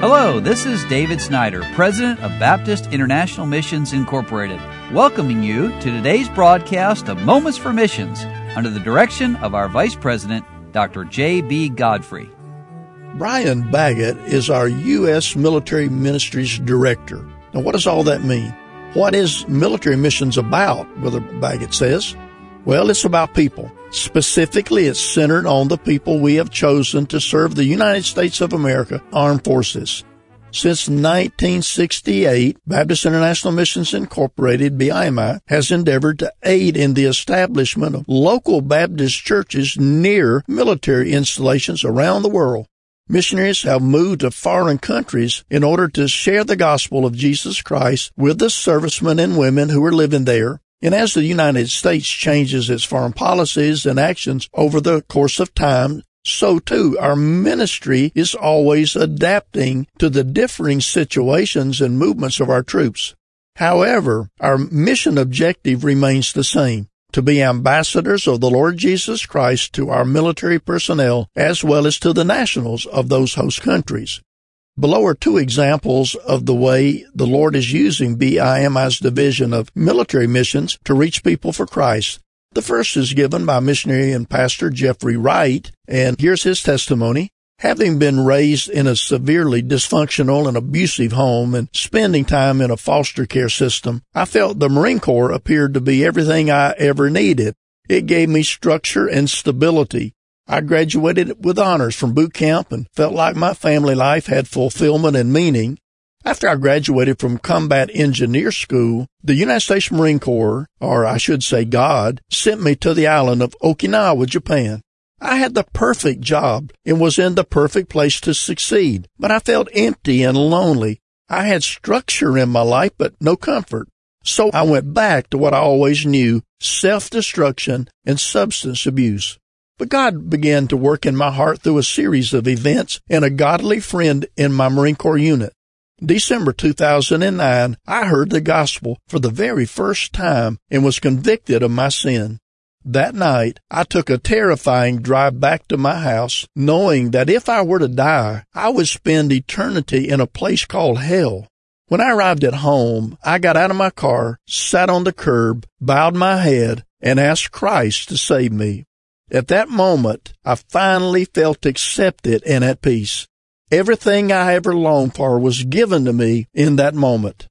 Hello, this is David Snyder, President of Baptist International Missions Incorporated, welcoming you to today's broadcast of Moments for Missions under the direction of our Vice President, Dr. J.B. Godfrey. Brian Baggett is our U.S. Military Ministries Director. Now, what does all that mean? What is military missions about, Brother Baggett says? Well, it's about people. Specifically, it's centered on the people we have chosen to serve the United States of America Armed Forces. Since 1968, Baptist International Missions Incorporated, BIMI, has endeavored to aid in the establishment of local Baptist churches near military installations around the world. Missionaries have moved to foreign countries in order to share the gospel of Jesus Christ with the servicemen and women who are living there and as the United States changes its foreign policies and actions over the course of time, so too our ministry is always adapting to the differing situations and movements of our troops. However, our mission objective remains the same to be ambassadors of the Lord Jesus Christ to our military personnel as well as to the nationals of those host countries. Below are two examples of the way the Lord is using BIMI's division of military missions to reach people for Christ. The first is given by missionary and pastor Jeffrey Wright, and here's his testimony. Having been raised in a severely dysfunctional and abusive home and spending time in a foster care system, I felt the Marine Corps appeared to be everything I ever needed. It gave me structure and stability. I graduated with honors from boot camp and felt like my family life had fulfillment and meaning. After I graduated from combat engineer school, the United States Marine Corps, or I should say God, sent me to the island of Okinawa, Japan. I had the perfect job and was in the perfect place to succeed, but I felt empty and lonely. I had structure in my life, but no comfort. So I went back to what I always knew, self-destruction and substance abuse. But God began to work in my heart through a series of events and a godly friend in my Marine Corps unit. December 2009, I heard the gospel for the very first time and was convicted of my sin. That night, I took a terrifying drive back to my house, knowing that if I were to die, I would spend eternity in a place called hell. When I arrived at home, I got out of my car, sat on the curb, bowed my head, and asked Christ to save me. At that moment, I finally felt accepted and at peace. Everything I ever longed for was given to me in that moment.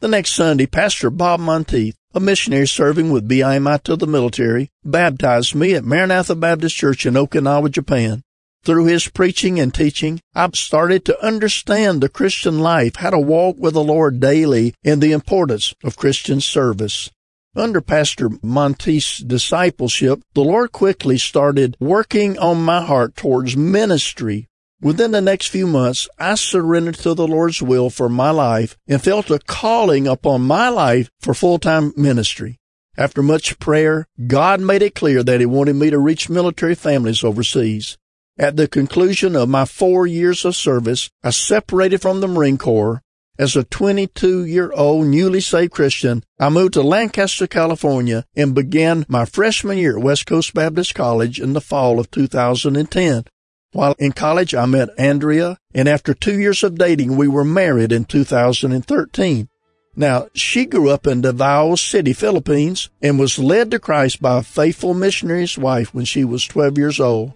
The next Sunday, Pastor Bob Monteith, a missionary serving with BIMI to the military, baptized me at Maranatha Baptist Church in Okinawa, Japan. Through his preaching and teaching, I've started to understand the Christian life, how to walk with the Lord daily, and the importance of Christian service. Under Pastor Monteith's discipleship, the Lord quickly started working on my heart towards ministry. Within the next few months, I surrendered to the Lord's will for my life and felt a calling upon my life for full-time ministry. After much prayer, God made it clear that He wanted me to reach military families overseas. At the conclusion of my four years of service, I separated from the Marine Corps as a 22 year old newly saved Christian, I moved to Lancaster, California and began my freshman year at West Coast Baptist College in the fall of 2010. While in college, I met Andrea, and after two years of dating, we were married in 2013. Now, she grew up in Davao City, Philippines, and was led to Christ by a faithful missionary's wife when she was 12 years old.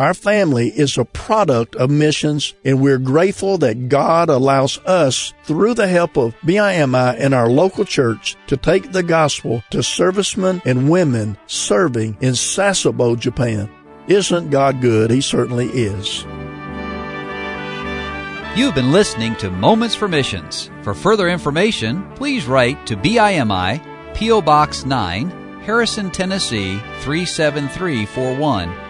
Our family is a product of missions, and we're grateful that God allows us, through the help of BIMI and our local church, to take the gospel to servicemen and women serving in Sasebo, Japan. Isn't God good? He certainly is. You've been listening to Moments for Missions. For further information, please write to BIMI, P.O. Box 9, Harrison, Tennessee 37341